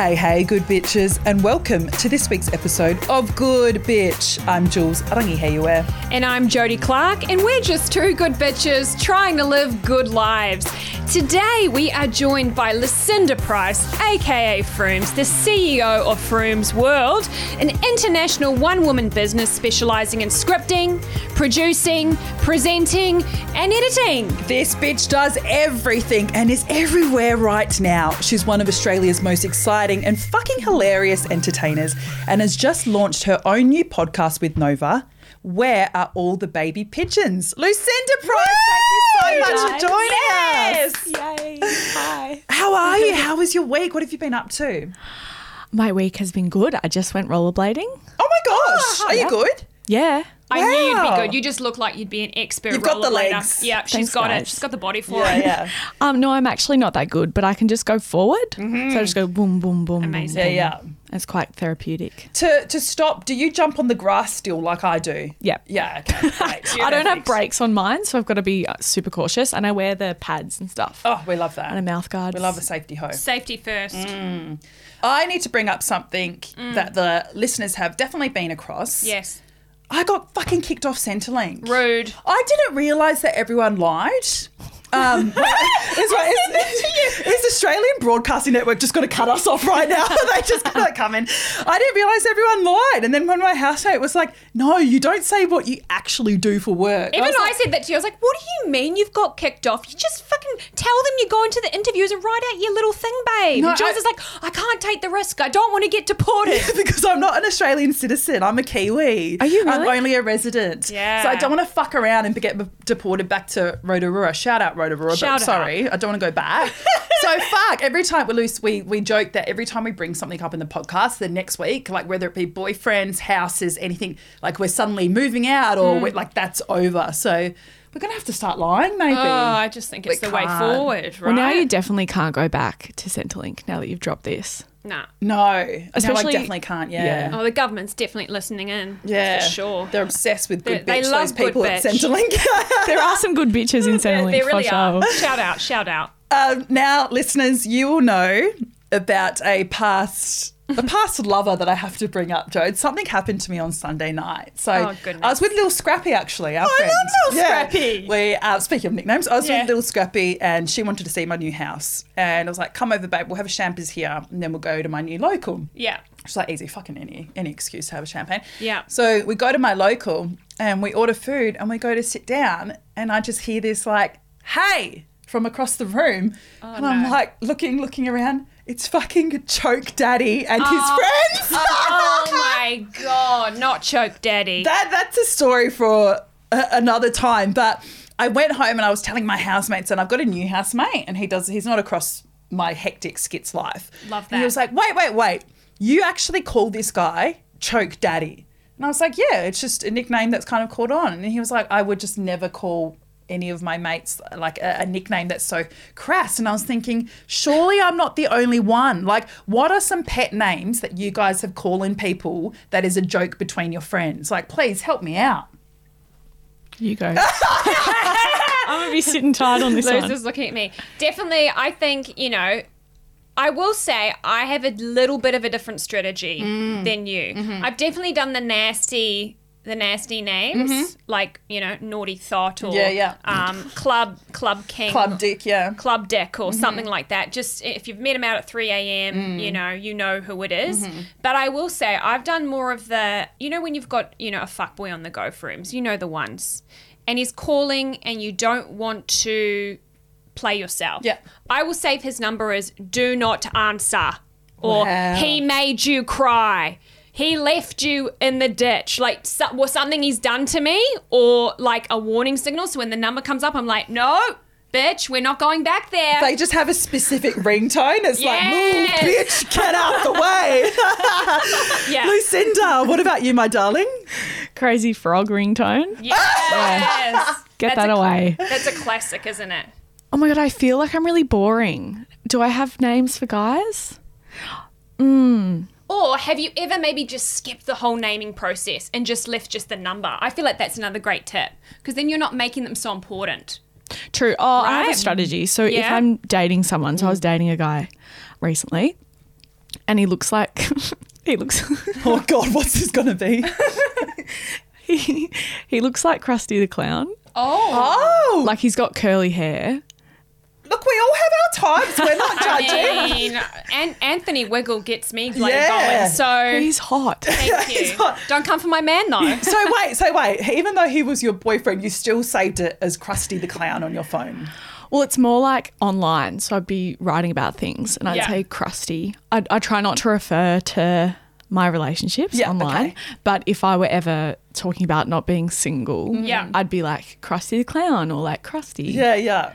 Hey, hey, good bitches, and welcome to this week's episode of Good Bitch. I'm Jules Arangi Heiue. And I'm Jodie Clark, and we're just two good bitches trying to live good lives. Today, we are joined by Lucinda Price, aka Froomes, the CEO of Froomes World, an international one woman business specializing in scripting, producing, presenting, and editing. This bitch does everything and is everywhere right now. She's one of Australia's most exciting and fucking hilarious entertainers and has just launched her own new podcast with Nova. Where are all the baby pigeons? Lucinda Price, thank you so much for joining us. Yay. Hi. How are you? How was your week? What have you been up to? My week has been good. I just went rollerblading. Oh my gosh, are you good? Yeah. I knew you'd be good. You just look like you'd be an expert. You've got the legs. Yeah, she's Thanks, got it. She's got the body for Yeah, it. yeah. Um, no, I'm actually not that good, but I can just go forward. So I just go boom, boom, boom. Amazing. Boom, Yeah, boom. yeah. It's quite therapeutic. To to stop, do you jump on the grass still like I do? Yep. Yeah, okay. Great. I don't have brakes on mine, so I've got to be uh, super cautious. And I wear the pads and stuff. Oh, we love that. And a mouth guard. We love a safety hose. Safety first. Mm. I need to bring up something Mm. that the listeners have definitely been across. Yes. I got fucking kicked off Centrelink. Rude. I didn't realise that everyone lied. Um, is, is, is Australian Broadcasting Network just going to cut us off right now? they just going to come in. I didn't realise everyone lied. And then when my housemate was like, no, you don't say what you actually do for work. Even was I, like, said that to you. I was like, what do you mean you've got kicked off? You just fucking tell them you're going to the interviews and write out your little thing, babe. No, and Jules I- is like, I can't take the risk. I don't want to get deported. because I'm not an Australian citizen. I'm a Kiwi. Are you I'm only a resident. Yeah. So I don't want to fuck around and get deported back to Rotorua. Shout out Rotorua, Shout but sorry, I don't want to go back. so fuck. Every time we lose, we we joke that every time we bring something up in the podcast, the next week, like whether it be boyfriends, houses, anything, like we're suddenly moving out or hmm. we're, like that's over. So we're gonna have to start lying, maybe. oh, I just think it's We the way can't. forward, right? Well, now you definitely can't go back to Centrelink now that you've dropped this. Nah. no, no, Especially- I definitely can't. Yeah. Yeah. Oh, the government's definitely listening in. Yeah, For sure. They're obsessed with good They- bitch. they love those people good at bitch. Centrelink. There are some good bitches in There, Centrelink there really for are. sure. Shout out, shout out. Um, now, listeners, you will know about a past a past lover that I have to bring up, Joe. Something happened to me on Sunday night. So Oh, goodness. I was with Little Scrappy, actually. Our I friend. love Lil Scrappy. We uh, speaking of nicknames, I was Yeah. with Little Scrappy, and she wanted to see my new house, and I was like, "Come over, babe. We'll have a champers here, and then we'll go to my new local." Yeah. She's like, easy, fucking any any excuse to have a champagne. Yeah. So we go to my local and we order food and we go to sit down and I just hear this like, hey, from across the room. and I'm no. like looking, looking around. It's fucking Choke Daddy and his oh, friends. Oh, oh my god, not choke daddy. that that's a story for a, another time. But I went home and I was telling my housemates, and I've got a new housemate, and he does. He's not across my hectic skits life. Love And he was like, wait, wait, wait. You actually call this guy Choke Daddy? And I was like, yeah, it's just a nickname that's kind of caught on. And he was like, I would just never call any of my mates like a, a nickname that's so crass. And I was thinking, surely I'm not the only one. Like, what are some pet names that you guys have calling people that is a joke between your friends? Like, please help me out. You go. I'm going to be sitting tight on this Luz one. is looking at me. Definitely, I think, you know, I will say I have a little bit of a different strategy Mm. than you. Mm-hmm. I've definitely done the nasty the nasty names like you know naughty thought or Mm-hmm. Yeah, yeah. um club club king Club Dick, yeah. club deck Mm-hmm. or something like that. Just if you've met him out at 3 a.m., Mm. you know, you know who it is. Mm-hmm. But I will say, I've done more of the, you know, when you've got, you know, a fuck boy on the go for him, you know the ones. And he's calling and you don't want to play yourself. Yeah. I will save his number as do not answer or Wow. he made you cry. He left you in the ditch, like so, was something he's done to me, or like a warning signal. So when the number comes up, I'm like, no, bitch, we're not going back there. They just have a specific ringtone. It's like, move, bitch, get out the way. yeah. Lucinda, what about you, my darling? Crazy frog ringtone. Yes. Get That's that a- away. That's a classic, isn't it? Oh my god, I feel like I'm really boring. Do I have names for guys? Mm. Or have you ever maybe just skipped the whole naming process and just left just the number? I feel like that's another great tip because then you're not making them so important. True. Oh, I have a strategy. So if I'm dating someone, so I was mm. dating a guy recently, and he looks like he looks Oh God, what's this gonna be? he, he looks like Krusty the Clown. Oh. Oh, Like he's got curly hair. Look, we all have our times. We're not judging. I judging. mean, and Anthony Wiggle gets me bloody Yeah. going. So He's hot. thank He's you. hot. Don't come for my man though. So wait, so wait. Even though he was your boyfriend, you still saved it as Krusty the Clown on your phone. Well, it's more like online. So I'd be writing about things and I'd Yeah. say crusty. I, I try not to refer to my relationships Yeah, online. okay. But if I were ever talking about not being single, Yeah. I'd be like Krusty the Clown or like Krusty. Yeah, yeah.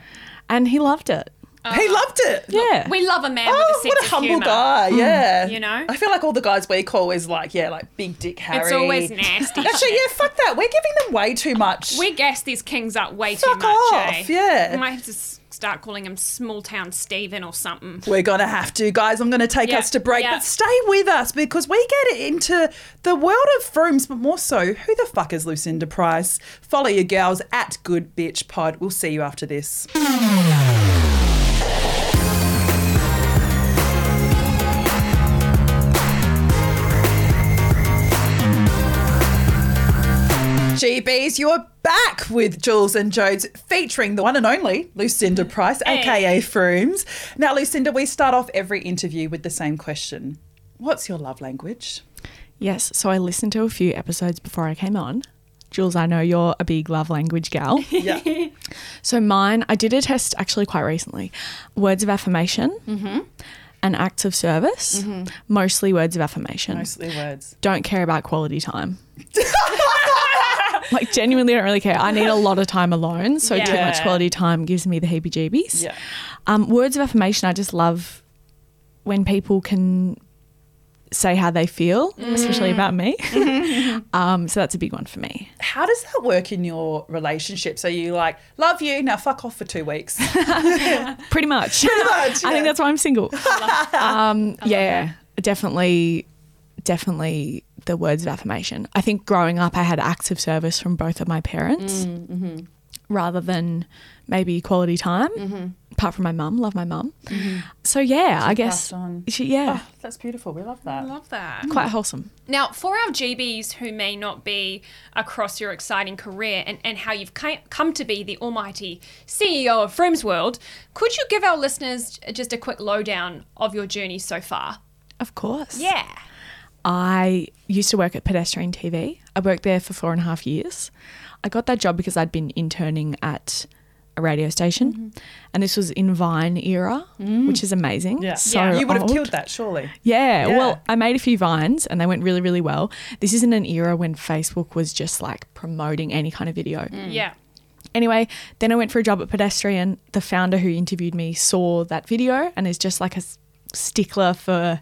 And he loved it. he loved it. Yeah. We love a man Oh, with a sense what a of humble humour. guy. Yeah. You know? I feel like all the guys we call is like, yeah, like big dick Harry. It's always nasty. Actually, yeah, fuck that. We're giving them way too much. We gas these kings up way Fuck too much. off, eh? yeah. We might have to s- start calling him small town Steven or something. We're going to have to, guys. I'm going to take Yeah, us to break, yeah. but stay with us because we get into the world of Froomes, but more so, who the fuck is Lucinda Price? Follow your gals at Good Bitch Pod. We'll see you after this. GBs, you're back with Jules and Jodes featuring the one and only Lucinda mm-hmm. Price, Hey. aka Froomes. Now, Lucinda, we start off every interview with the same question What's your love language? Yes. So I listened to a few episodes before I came on. Jules, I know you're a big love language gal. Yeah. So mine, I did a test actually quite recently. Words of affirmation mm-hmm. and acts of service. Mm-hmm. Mostly words of affirmation. Mostly words. Don't care about quality time. like genuinely don't really care. I need a lot of time alone. So too much quality time gives me the heebie-jeebies. Yeah. Um, words of affirmation, I just love when people can say how they feel, especially about me. um, so that's a big one for me. How does that work in your relationship? Are you like, love you, now fuck off for two weeks. Pretty much. Pretty much, I think that's why I'm single. um, yeah, definitely, definitely the words of affirmation. I think growing up, I had acts of service from both of my parents mm, mm-hmm. rather than maybe quality time. Mm-hmm. Apart from my mum, love my mum. Mm-hmm. So yeah, I guess on. she, yeah, Oh, that's beautiful. We love that. I love that. quite wholesome. Now, for our GBs who may not be across your exciting career and, and how you've come to be the almighty CEO of Froomes World, could you give our listeners just a quick lowdown of your journey so far? Of course. Yeah. I used to work at Pedestrian TV. I worked there for four and a half years. I got that job because I'd been interning at a radio station, mm-hmm. and this was in Vine era, mm. which is amazing. Yeah. So Yeah. You would have old. killed that, surely. Yeah, Yeah. well, I made a few vines and they went really, really well. This isn't an era when Facebook was just like promoting any kind of video. Mm. Mm. Yeah. Anyway, then I went for a job at Pedestrian. The founder who interviewed me saw that video and is just like a stickler for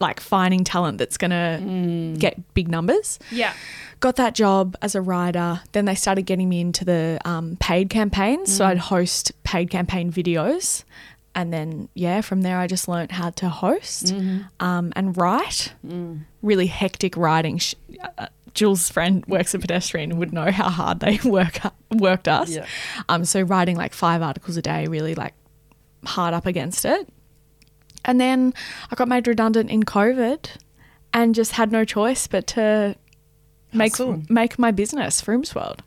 like finding talent that's going to get big numbers. Yeah. Got that job as a writer. Then they started getting me into the um, paid campaigns. So I'd host paid campaign videos. And then, yeah, from there I just learnt how to host um, and write. Really hectic writing. Sh- uh, Jules' friend works at Pedestrian would know how hard they work worked us. Yeah. Um, so writing like five articles a day, really like hard up against it. And then I got made redundant in COVID and just had no choice but to make Hustle. make my business Froomes World.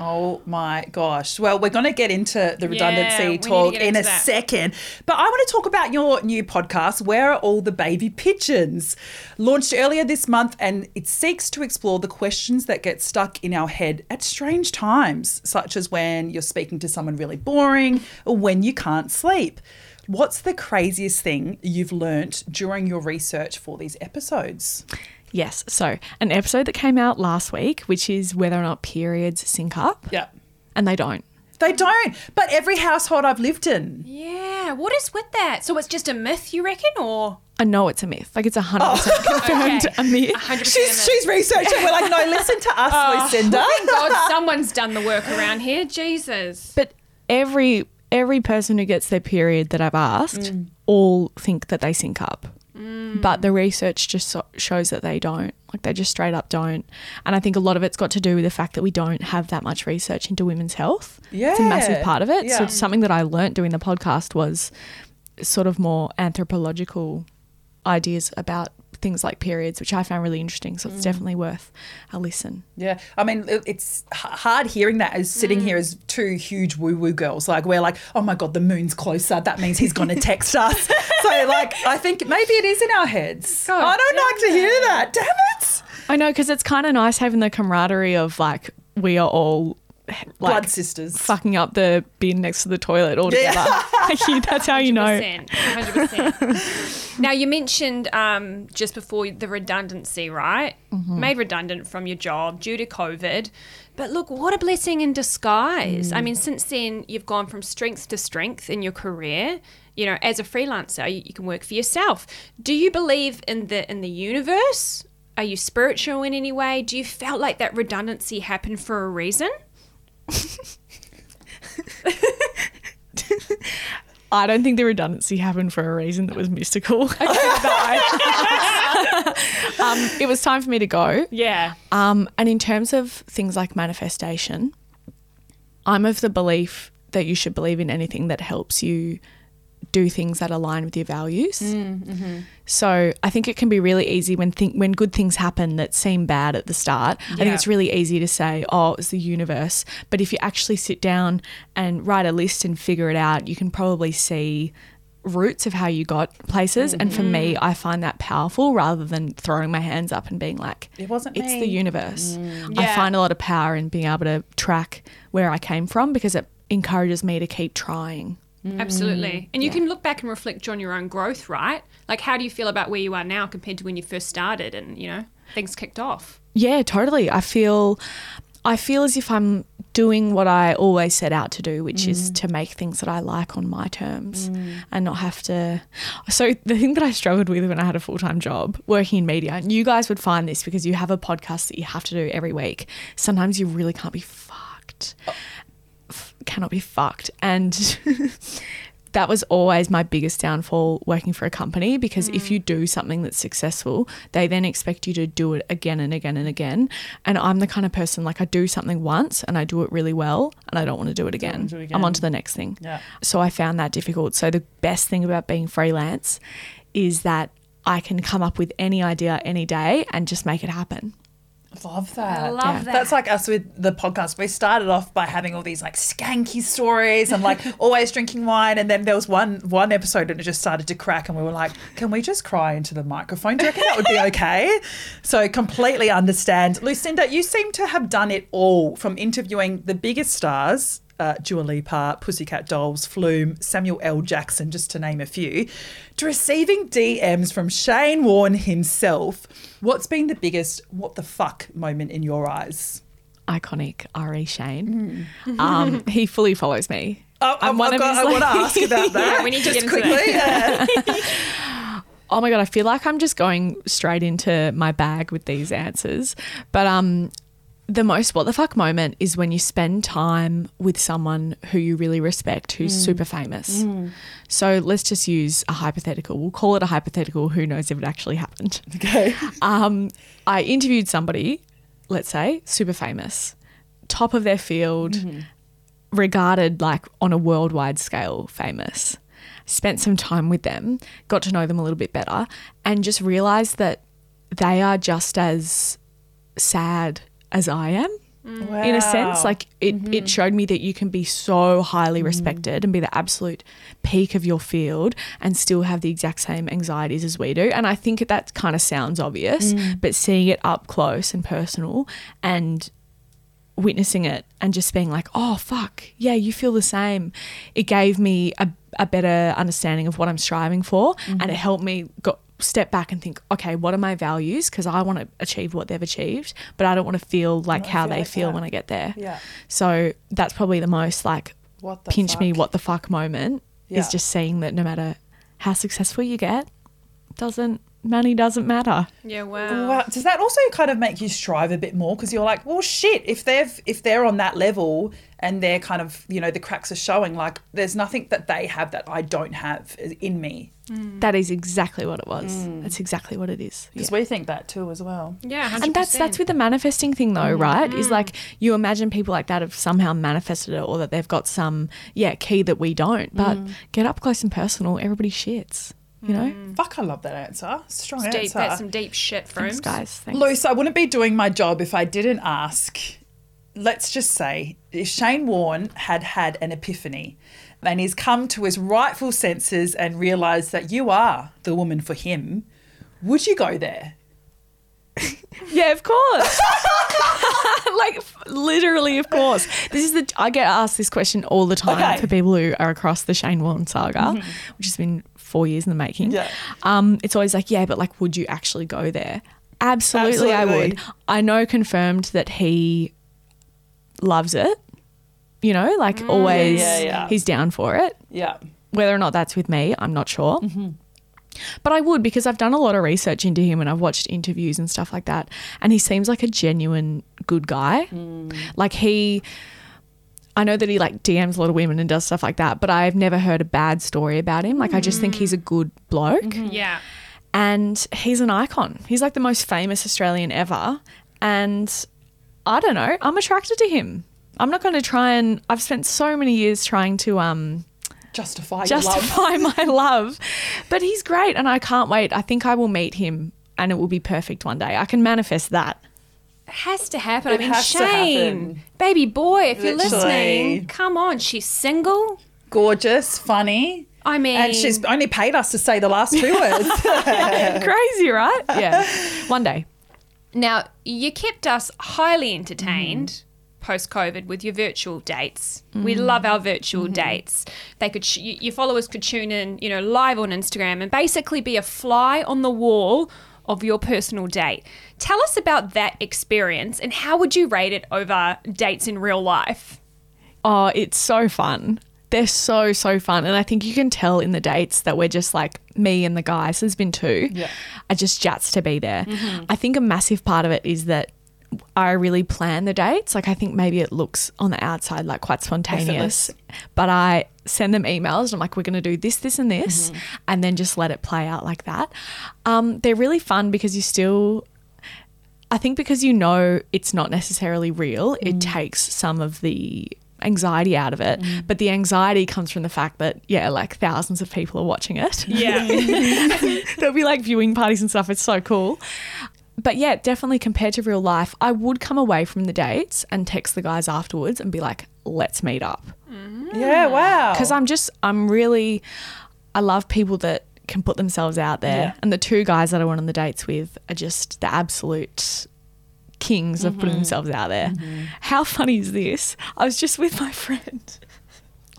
Oh my gosh. Well, we're going to get into the redundancy need to talk in a that. second. But I want to talk about your new podcast, Where Are All the Baby Pigeons? Launched earlier this month, and it seeks to explore the questions that get stuck in our head at strange times, such as when you're speaking to someone really boring or when you can't sleep. What's the craziest thing you've learnt during your research for these episodes? Yes. So an episode that came out last week, which is whether or not periods sync up, Yeah. and they don't. They don't, but every household I've lived in. Yeah. What is with that? So it's just a myth, you reckon, or I know it's a myth. Like it's a hundred Oh. percent confirmed Okay. a myth. 100% a She's myth? she's researching. We're like, no, listen to us, oh, Lucinda. Thank God someone's done the work around here. Jesus. But every every person who gets their period that I've asked mm. all think that they sync up. Mm. But the research just so- shows that they don't. Like they just straight up don't. And I think a lot of it's got to do with the fact that we don't have that much research into women's health. Yeah. It's a massive part of it. So Yeah. something that I learnt doing the podcast was sort of more anthropological ideas about things like periods, which I found really interesting. So it's mm. definitely worth a listen. Yeah, I mean, it's hard hearing that as sitting mm. here as two huge woo woo girls. Like, we're like, oh my God, the moon's closer. That means he's going to text us. so, like, I think maybe it is in our heads. God I don't like to hear that. Damn it. I know because it's kind of nice having the camaraderie of like we are all like Blood sisters. fucking up the bin next to the toilet all together. Like, you- That's how you know. 100%, 100%. now, you mentioned um, just before the redundancy, right? Mm-hmm. Made redundant from your job due to COVID. But look, what a blessing in disguise. Mm. I mean, since then, you've gone from strength to strength in your career. You know, as a freelancer, you, you can work for yourself. Do you believe in the in the universe? Are you spiritual in any way? Do you felt like that redundancy happened for a reason? I don't think the redundancy happened for a reason that was mystical. um, it was time for me to go. Yeah. Um, and in terms of things like manifestation, I'm of the belief that you should believe in anything that helps you do things that align with your values. Mm, mm-hmm. So I think it can be really easy when think when good things happen that seem bad at the start. I think it's really easy to say, "Oh, it's the universe." But if you actually sit down and write a list and figure it out, you can probably see roots of how you got places. And for me, mm-hmm. I find that powerful rather than throwing my hands up and being like, It wasn't it's me." the universe. Mm. I Yeah. find a lot of power in being able to track where I came from because it encourages me to keep trying. Mm. Absolutely. And you can look back and reflect on your own growth, right? Like, how do you feel about where you are now compared to when you first started and, you know, things kicked off? Yeah, totally. I feel I feel as if I'm doing what I always set out to do, which is mm. to make things that I like on my terms mm. and not have to. So, the thing that I struggled with when I had a full time job working in media, and you guys would find this because you have a podcast that you have to do every week, sometimes you really can't be fucked. F- cannot be fucked. And that was always my biggest downfall working for a company because if you mm. do something that's successful, they then expect you to do it again and again and again. And I'm the kind of person like I do something once and I do it really well and I don't want to do it again. do it I'm on to the next thing. Yeah. So I found that difficult. So the best thing about being freelance is that I can come up with any idea any day and just make it happen. Love that. I love Yeah. that. That's like us with the podcast. We started off by having all these like skanky stories and like always drinking wine, and then there was one one episode and it just started to crack, and we were like, "Can we just cry into the microphone? Do you reckon that would be okay?" So completely understand, Lucinda. You seem to have done it all from interviewing the biggest stars. Uh, Dua Lipa, Pussycat Dolls, Flume, Samuel L. Jackson, just to name a few, to receiving DMs from Shane Warne himself. What's been the biggest what the fuck moment in your eyes? Iconic R.E. Shane. Um, he fully follows me. Oh, I'm one I've of got- his, I want to ask about that. Yeah, we need to just get into quickly. that. Oh my god, I feel like I'm just going straight into my bag with these answers. But um the most what the fuck moment is when you spend time with someone who you really respect who's mm. super famous. Mm. So let's just use a hypothetical. We'll call it a hypothetical. Who knows if it actually happened? Okay. Um, I interviewed somebody, let's say, super famous, top of their field, mm-hmm. regarded like on a worldwide scale famous. Spent some time with them, got to know them a little bit better, and just realized that they are just as sad as I am in a sense. Like it, mm-hmm. it showed me that you can be so highly mm-hmm. respected and be the absolute peak of your field and still have the exact same anxieties as we do. And I think that kind of sounds obvious, mm. but seeing it up close and personal and witnessing it and just being like, oh, fuck, yeah, you feel the same. It gave me a, a better understanding of what I'm striving for and mm-hmm. it helped me go, step back and think, okay, what are my values? Because I want to achieve what they've achieved, but I don't want to feel like how feel they like feel that. when I get there. Yeah. So that's probably the most like What the pinch me, what the fuck moment Yeah. is just seeing that no matter how successful you get, doesn't money doesn't matter. Yeah, wow. Wow. Does that also kind of make you strive a bit more? Because you're like, well, shit. If they've if they're on that level and they're kind of you know the cracks are showing, like there's nothing that they have that I don't have in me. Mm. That is exactly what it was. Mm. That's exactly what it is. Because Yeah. we think that too as well. Yeah, 100%. And that's that's with the manifesting thing though, mm. right? Is like you imagine people like that have somehow manifested it or that they've got some yeah key that we don't. But get up close and personal, everybody shits. you know. Fuck, I love that answer. Strong Deep, answer. that's some deep shit, Thanks, Froomes. guys. Thanks. Luce, I wouldn't be doing my job if I didn't ask. Let's just say, if Shane Warne had had an epiphany and he's come to his rightful senses and realised that you are the woman for him, would you go there? Yeah, of course. like literally, of course. This is the I get asked this question all the time Okay. for people who are across the Shane Warne saga, which has been four years in the making. Yeah. Um, it's always like, yeah, but like, would you actually go there? Absolutely, I would. I know confirmed that he loves it. You know, like mm, always, yeah, yeah. he's down for it. Yeah. Whether or not that's with me, I'm not sure. Mm-hmm. But I would because I've done a lot of research into him and I've watched interviews and stuff like that. And he seems like a genuine good guy. Mm. Like he, I know that he like DMs a lot of women and does stuff like that, but I've never heard a bad story about him. Like I just think he's a good bloke mm-hmm. Yeah. and he's an icon. He's like the most famous Australian ever. And I don't know, I'm attracted to him. I'm not going to try and I've spent so many years trying to um Justify, your love. justify my love. But he's great and I can't wait. I think I will meet him and it will be perfect one day. I can manifest that. It has to happen. It I mean, has to Shane, happen. baby boy, if you're listening, come on. She's single. Gorgeous, funny. I mean, And she's only paid us to say the last two words. Crazy, right? Yeah. One day. Now, you kept us highly entertained post COVID with your virtual dates. We mm. love our virtual mm-hmm. dates. They could, sh- your followers could tune in, you know, live on Instagram and basically be a fly on the wall of your personal date. Tell us about that experience and how would you rate it over dates in real life? Oh, it's so fun. They're so, so fun. And I think you can tell in the dates that we're just like me and the guys, there's been two, Yeah. are just jats to be there. Mm-hmm. I think a massive part of it is that I really plan the dates. Like I think maybe it looks on the outside like quite spontaneous, but I send them emails. And I'm like, we're going to do this, this, and this, mm-hmm. and then just let it play out like that. Um, they're really fun because you still I think because you know it's not necessarily real, it mm. takes some of the anxiety out of it. Mm. But the anxiety comes from the fact that, yeah, like thousands of people are watching it. Yeah. There'll be like viewing parties and stuff. It's so cool. But yeah, definitely compared to real life, I would come away from the dates and text the guys afterwards and be like, let's meet up. yeah, wow. Because I'm just, I'm really, I love people that can put themselves out there. Yeah. And the two guys that I went on the dates with are just the absolute kings of Mm-hmm. putting themselves out there. How funny is this? I was just with my friend,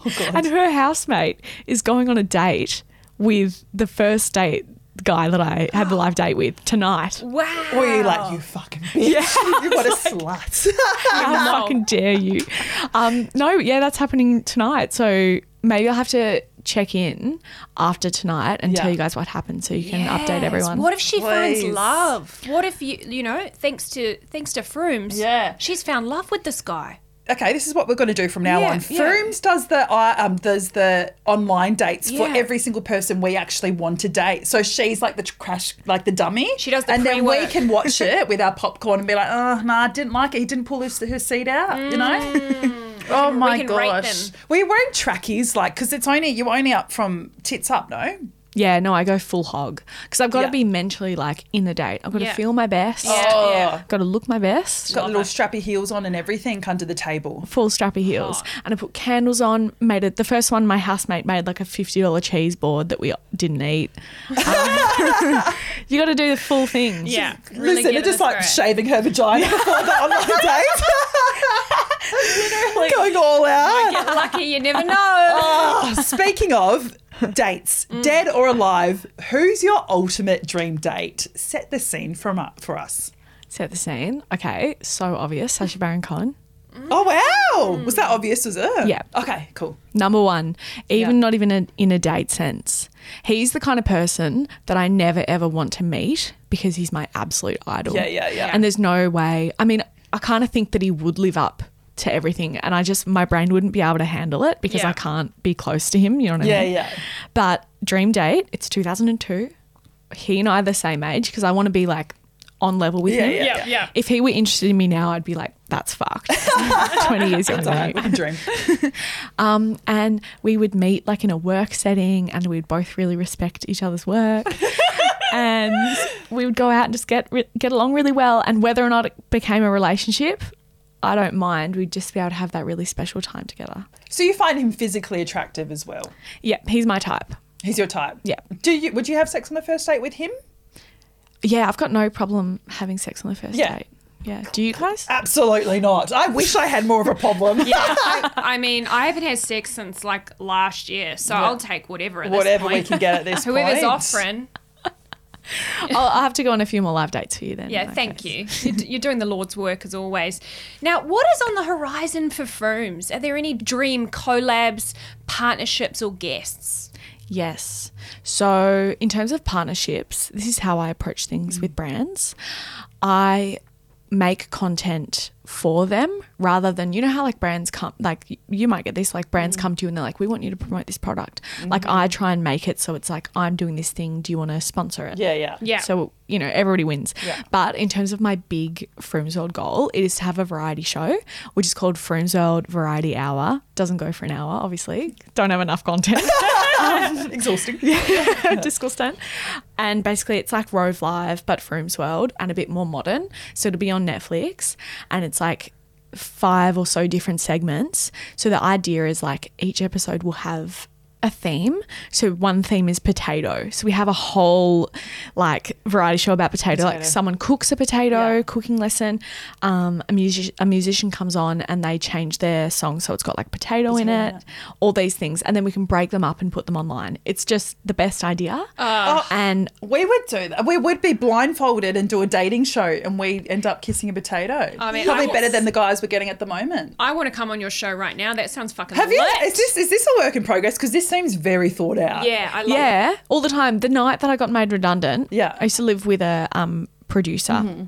Oh, God. and her housemate is going on a date with the first date guy that I had the live date with tonight. wow. Or you like, you fucking bitch. you what a slut. How fucking dare you? Um, no, yeah, that's happening tonight. So maybe I'll have to check in after tonight and tell you guys what happened so you can update everyone. What if she finds love? What if you, you know, thanks to thanks to Froomes, Yeah. she's found love with this guy. Okay, this is what we're going to do from now Yeah, on. yeah. Froomes does the uh, um does the online dates for every single person we actually want to date. So she's like the crash, like the dummy. She does the and then we can watch it with our popcorn and be like, oh no, I didn't like it. He didn't pull his, her seat out. You know. oh my Mm. rate gosh. you wearing trackies like because it's only you're only up from tits up, no? Yeah, no, I go full hog because I've got to Yeah. be mentally like in the date. I've got to Yeah. feel my best. Yeah, Oh. yeah. Got to look my best. Got little strappy heels on and everything under the table. Full strappy heels, and I put candles on. Made it the first one. My housemate made like a fifty dollar cheese board that we didn't eat. Um, you got to do the full thing. Yeah, Listen, they're just like shaving her vagina before the online date. Going all out. Get lucky, you never know. Oh, speaking of dates, dead or alive, who's your ultimate dream date? Set the scene from up for us. Set the scene. Okay, so obvious. Sacha Baron Cohen. Oh wow! Was that obvious? Was it? Yeah. Okay. Cool. Number one, even Yeah. not even a, in a date sense. He's the kind of person that I never ever want to meet because he's my absolute idol. Yeah, yeah, yeah. And there's no way. I mean, I kind of think that he would live up to everything, and I just my brain wouldn't be able to handle it because Yeah. I can't be close to him. You know what I Yeah, mean? yeah. yeah. But dream date, it's 2002. He and I are the same age because I want to be like on level with Yeah, him. yeah, yeah, yeah. If he were interested in me now, I'd be like, that's fucked. 20 years younger than Alright, me. we can dream. Um, and we would meet like in a work setting and we'd both really respect each other's work. and we would go out and just get re- get along really well. And whether or not it became a relationship, I don't mind. We'd just be able to have that really special time together. So you find him physically attractive as well. Yeah, he's my type. He's your type. Yeah. Do you? Would you have sex on the first date with him? Yeah, I've got no problem having sex on the first Yeah. date. Yeah. Do you guys? Absolutely not. I wish I had more of a problem. Yeah, I, I mean, I haven't had sex since like last year, so Yeah. I'll take whatever. At this Whatever we can get at this point. Whoever's point. offering. I'll, I'll have to go on a few more live dates for you then. Yeah, thank case. you. You're, you're doing the Lord's work as always. Now, what is on the horizon for Froomes? Are there any dream collabs, partnerships, or guests? Yes. So, in terms of partnerships, this is how I approach things mm. with brands. I make content for them rather than you know how like brands come like you might get this like brands mm. come to you and they're like we want you to promote this product mm-hmm. like i try and make it so it's like i'm doing this thing do you want to sponsor it Yeah, yeah. Yeah. so you know everybody wins Yeah. but in terms of my big Froomes World goal it is to have a variety show which is called Froomes World Variety Hour doesn't go for an hour obviously don't have enough content Exhausting. disgusting. And basically, it's like Rove Live, but Froomes World and a bit more modern. So it'll be on Netflix, and it's like five or so different segments. So the idea is like each episode will have a theme. So one theme is potato. So we have a whole like variety show about potato. Like someone cooks a potato, Yeah. cooking lesson. Um, a music a musician comes on and they change their song so it's got like potato, in Potato in it. All these things, and then we can break them up and put them online. It's just the best idea. Oh, and we would do that. We would be blindfolded and do a dating show, and we end up kissing a potato. I mean, probably I- better than the guys we're getting at the moment. I want to come on your show right now. That sounds fucking Have you? Is this is this a work in progress? Because this seems very thought out. Yeah, I love yeah, all the time. The night that I got made redundant, Yeah. I used to live with a um, producer. Mm-hmm.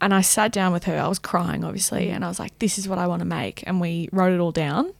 And I sat down with her. I was crying, obviously, and I was like, "This is what I want to make." And we wrote it all down.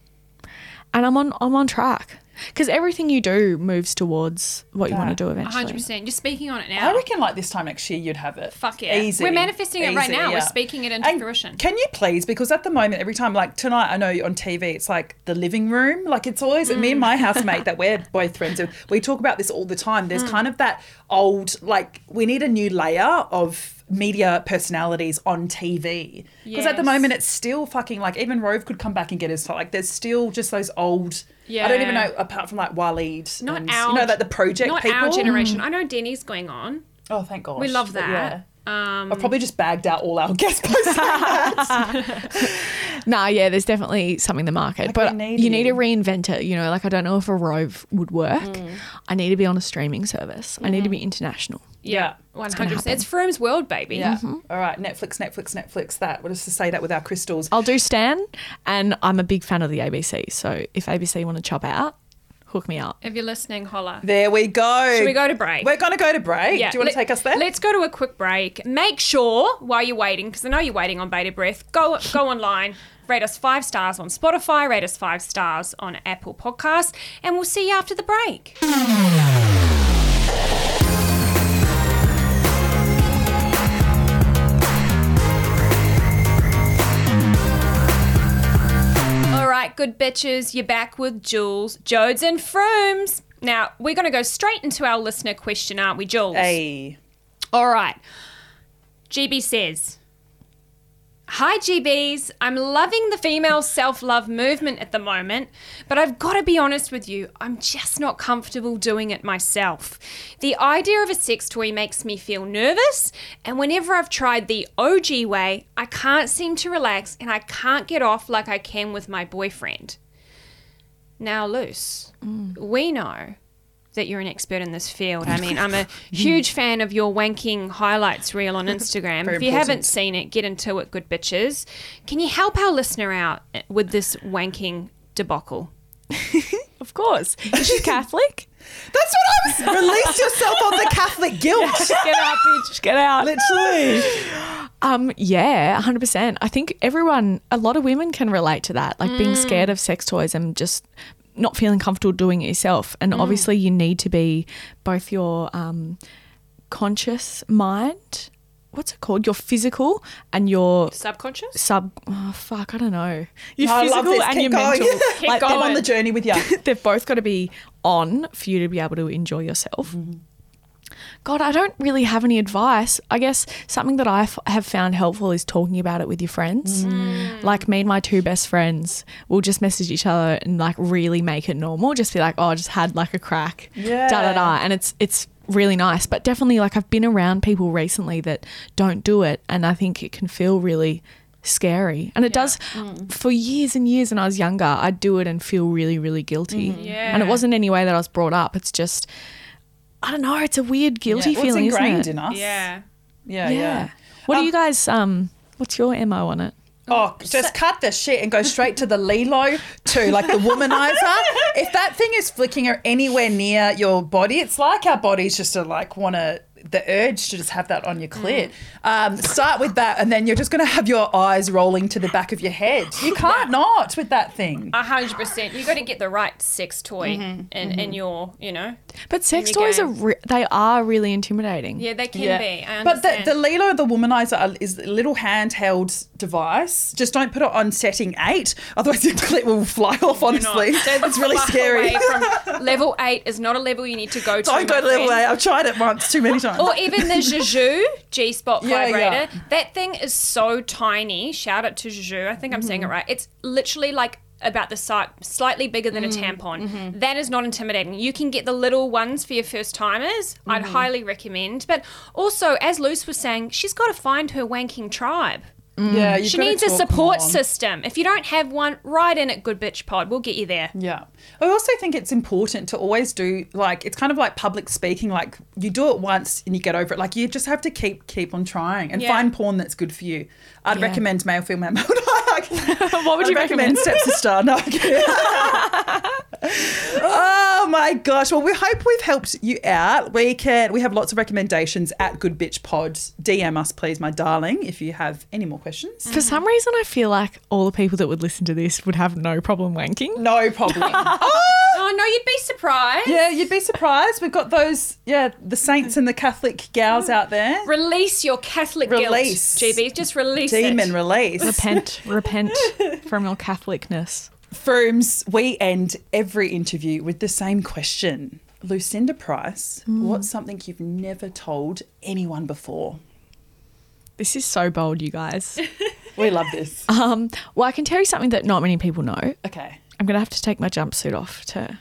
And I'm on, I'm on track because everything you do moves towards what you want to Yeah. do eventually. 100%. You're speaking on it now. I reckon like this time next year you'd have it. Fuck yeah. Easy. We're manifesting it right Easy, now. We're speaking it into And fruition. Can you please? Because at the moment, every time, like tonight, I know on TV, it's like the living room. Like it's always me and Mm. my housemate that we're both friends with. We talk about this all the time. Mm. There's kind of that old, like we need a new layer of media personalities on TV. Because at the Yes. moment, it's still fucking like even Rove could come back and get his like. There's still just those old. I don't even know apart from like Waleed. Not and, our you know, like the project Not people. our generation. I know Denny's going on. Oh, thank God. We love that. yeah. Um, I've probably just bagged out all our guest posts. Nah, yeah, there's definitely something in the market, Like, but need you need to you. reinvent it. You know, like I don't know if a Rove would work. Mm. I need to be on a streaming service. I need to be international. yeah, Yeah. 100%. It's Froomes World, baby. Yeah. All right. Netflix, Netflix, Netflix. That. We'll just say that with our crystals. I'll do Stan, and I'm a big fan of the ABC. So if ABC want to chop out, hook me up. If you're listening, holla. There we go. Should we go to break? We're going to go to break. Yeah, Do you want to let- take us there? Let's go to a quick break. Make sure while you're waiting, because I know you're waiting on bated breath, go go online, rate us five stars on Spotify, rate us five stars on Apple Podcasts, and we'll see you after the break. Good bitches, you're back with Jules, Jodes, and Froomes. Now, we're going to go straight into our listener question, aren't we, Jules? Hey. All right. GB says, Hi, GBs. I'm loving the female self love movement at the moment, but I've got to be honest with you, I'm just not comfortable doing it myself. The idea of a sex toy makes me feel nervous, and whenever I've tried the OG way, I can't seem to relax and I can't get off like I can with my boyfriend. Now, Luce, mm. we know that you're an expert in this field. I mean, I'm a huge fan of your wanking highlights reel on Instagram. Very if you important. haven't seen it, get into it, good bitches. Can you help our listener out with this wanking debacle? Of course. Is she Catholic? That's what I was. Release yourself on the Catholic guilt. Get out, bitch. Get out. Literally. Um, yeah, 100%. I think everyone, a lot of women can relate to that, like being scared of sex toys and just not feeling comfortable doing it yourself. And obviously, you need to be both your um, conscious mind what's it called? Your physical and your Subconscious? sub. Oh, fuck, I don't know. Your I physical and Keep your going. mental. Keep like, I'm going. on the journey with you. they've both got to be on for you to be able to enjoy yourself. Mm-hmm. God, I don't really have any advice. I guess something that I f- have found helpful is talking about it with your friends. Mm. Like me and my two best friends will just message each other and like really make it normal. Just be like, oh, I just had like a crack. Yeah. Da da da. And it's it's really nice. But definitely like I've been around people recently that don't do it and I think it can feel really scary. And it does Mm. for years and years when I was younger, I'd do it and feel really, really guilty. Mm-hmm. Yeah. And it wasn't any way that I was brought up. It's just I don't know, it's a weird guilty Well, it's feeling, isn't ingrained it? in us. Yeah. Yeah, yeah. yeah. What Um, do you guys um what's your MO on it? Oh, just cut the shit and go straight to the LELO to like the womanizer. if that thing is flicking her anywhere near your body, it's like our bodies just to like want to the urge to just have that on your clit. Um, start with that, and then you're just going to have your eyes rolling to the back of your head. You can't not with that thing. A hundred percent. You got to get the right sex toy in, in your, you know. But sex your toys are game. re- they are really intimidating. Yeah, they can Yeah. be. I But the, the LELO, the womanizer, is a little handheld device. Just don't put it on setting eight, otherwise your clit will fly off. Honestly, it's really scary. From level eight is not a level you need to go to. Don't go to level friend. eight. I've tried it once too many times. Or even the Juju G Spot Yeah, vibrator. yeah. That thing is so tiny. Shout out to Juju. I think I'm saying Mm-hmm. it right. It's literally like about the size, slightly bigger than Mm-hmm. a tampon. That is not intimidating. You can get the little ones for your first timers. I'd Mm-hmm. highly recommend. But also, as Luce was saying, she's got to find her wanking tribe. Yeah, mm. She needs a support more. system. If you don't have one, write in at Good Bitch Pod. We'll get you there. Yeah. I also think it's important to always do like it's kind of like public speaking. Like you do it once and you get over it. Like you just have to keep keep on trying and Yeah. find porn that's good for you. I'd Yeah. recommend male, female, male. what would I'd you recommend recommend? Stepsister. No. I'm kidding. oh my gosh. Well, we hope we've helped you out. We can. We have lots of recommendations at Good Bitch Pods. DM us, please, my darling, if you have any more questions. For some reason I feel like all the people that would listen to this would have no problem wanking. No problem. Oh! oh, no, you'd be surprised. Yeah, you'd be surprised. We've got those, yeah, the saints and the Catholic gals out there. Release your Catholic Release. guilt, GB. Just release Demon it. release. Repent, repent from your Catholicness. Froomes, we end every interview with the same question. Lucinda Price, what's something you've never told anyone before? This is so bold, you guys. We love this. Um, well, I can tell you something that not many people know. Okay. I'm gonna have to take my jumpsuit off to.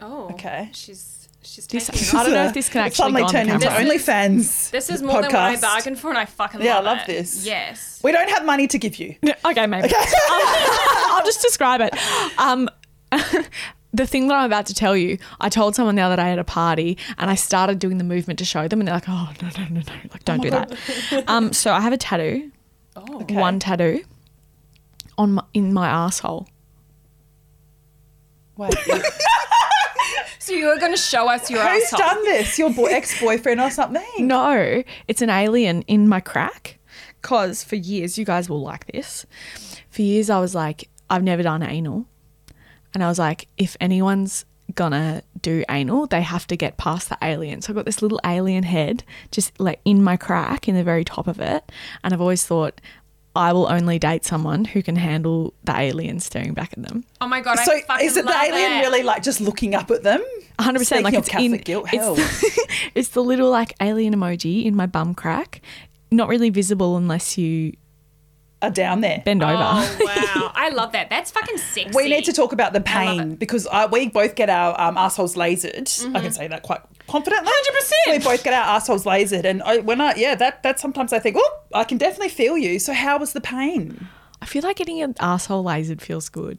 Oh, Okay. She's she's This- taking it I don't know if this can actually suddenly go on the into camera. This OnlyFans. This is more than what I podcast. bargained for, and I fucking love it. Yeah, I love, love it. this. Yes. We don't have money to give you. Okay, maybe. I'll, I'll just describe it. Um, the thing that I'm about to tell you, I told someone the other day at a party, and I started doing the movement to show them, and they're like, "Oh no, no, no, no! Like, don't do that." Um, so I have a tattoo, Oh. Okay. one tattoo, on my, in my asshole. Wait, So you were going to show us your who's asshole. done this? Your boy, ex-boyfriend or something? No, it's an alien in my crack. Cause for years, you guys will like this. For years, I was like, I've never done anal, and I was like, if anyone's gonna do anal, they have to get past the alien. So I've got this little alien head just like in my crack, in the very top of it, and I've always thought. I will only date someone who can handle the alien staring back at them. Oh my god! So fucking is it the alien it. really like just looking up at them? 100% like Speaking of it's in guilt, hell. it's, it's the little like alien emoji in my bum crack. Not really visible unless you Are down there. bend over. Oh wow! I love that. That's fucking sexy. We need to talk about the pain it. because uh, we both get our um, assholes lasered. I can say that quite confidently. 100%. We both get our assholes lasered, and I, when I yeah, that that sometimes I think, oh, I can definitely feel you. So how was the pain? I feel like getting an asshole lasered feels good.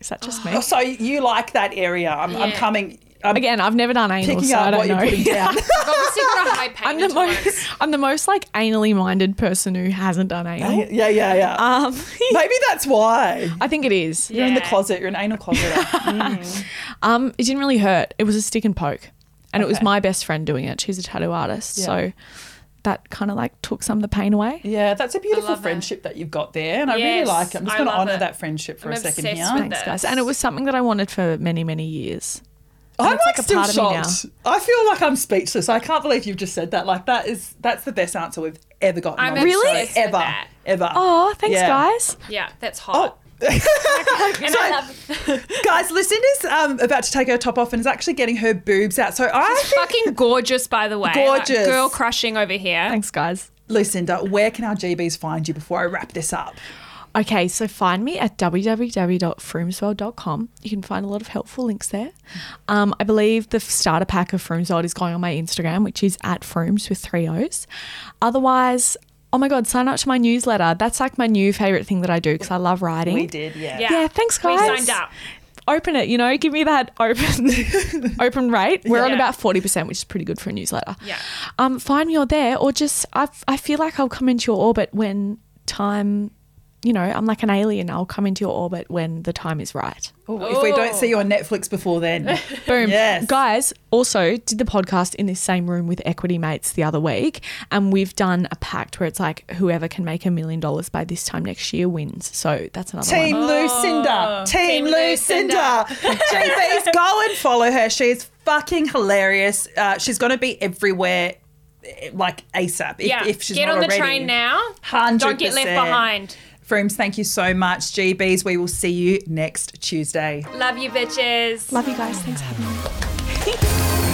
Is that just me? Oh, so you like that area? I'm, I'm coming. I'm Again, I've never done anal, picking so I up don't you're know. putting down. I've obviously got a high pain I'm the most intolerance. I'm the most like anally minded person who hasn't done anal. yeah, yeah, yeah. Um, Maybe that's why. I think it is. You're in the Yeah. closet. You're an anal closet. Um, it didn't really hurt. It was a stick and poke, and it was Okay. my best friend doing it. She's a tattoo artist, Yeah. so that kind of like took some of the pain away. yeah, that's a beautiful love that. friendship that. you've got there, and I really Yes, like it. I'm just I going to love honour it. that friendship for I'm a second obsessed here. with Thanks, this. guys. And it was something that I wanted for many, many years. And I'm like, like a still part of me now. shocked. I feel like I'm speechless. I can't believe you've just said that. Like that is that's the best answer we've ever gotten. I'm on this show. obsessed with ever, ever. Oh, thanks, Yeah. guys. Yeah, that's hot. Oh. And I love Guys, Lucinda's um, about to take her top off and is actually getting her boobs out. So I think, fucking gorgeous, by the way. Like, Gorgeous. girl crushing over here. Thanks, guys. Lucinda, where can our GBs find you before I wrap this up? Okay, so find me at www.froomesworld.com. You can find a lot of helpful links there. Um, I believe the starter pack of Froomesworld is going on my Instagram, which is at Froomes with three O's. Otherwise, oh my God, sign up to my newsletter. That's like my new favorite thing that I do because I love writing. We did, yeah. Yeah. Yeah, thanks, We signed up. Open it, you know, give me that open open rate. We're on about 40%, which is pretty good for a newsletter. Yeah. Um, find me on there or just I I feel like I'll come into your orbit when time you know, I'm like an alien. I'll come into your orbit when the time is right. Ooh, If we don't see you on Netflix before then. Boom. Yes. Guys, also did the podcast in this same room with Equity Mates the other week. And we've done a pact where it's like whoever can make a million dollars by this time next year wins. So that's another Team one. Lucinda. Team, Team Lucinda. Lucinda. GBs, go and follow her. She's fucking hilarious. Uh, she's going to be everywhere eh, like ASAP if, Yeah. if she's Get not on the already. train now. 100%. Don't get left behind. Froomes, thank you so much. GBs, we will see you next Tuesday. Love you, bitches. Love you guys. Thanks for having me.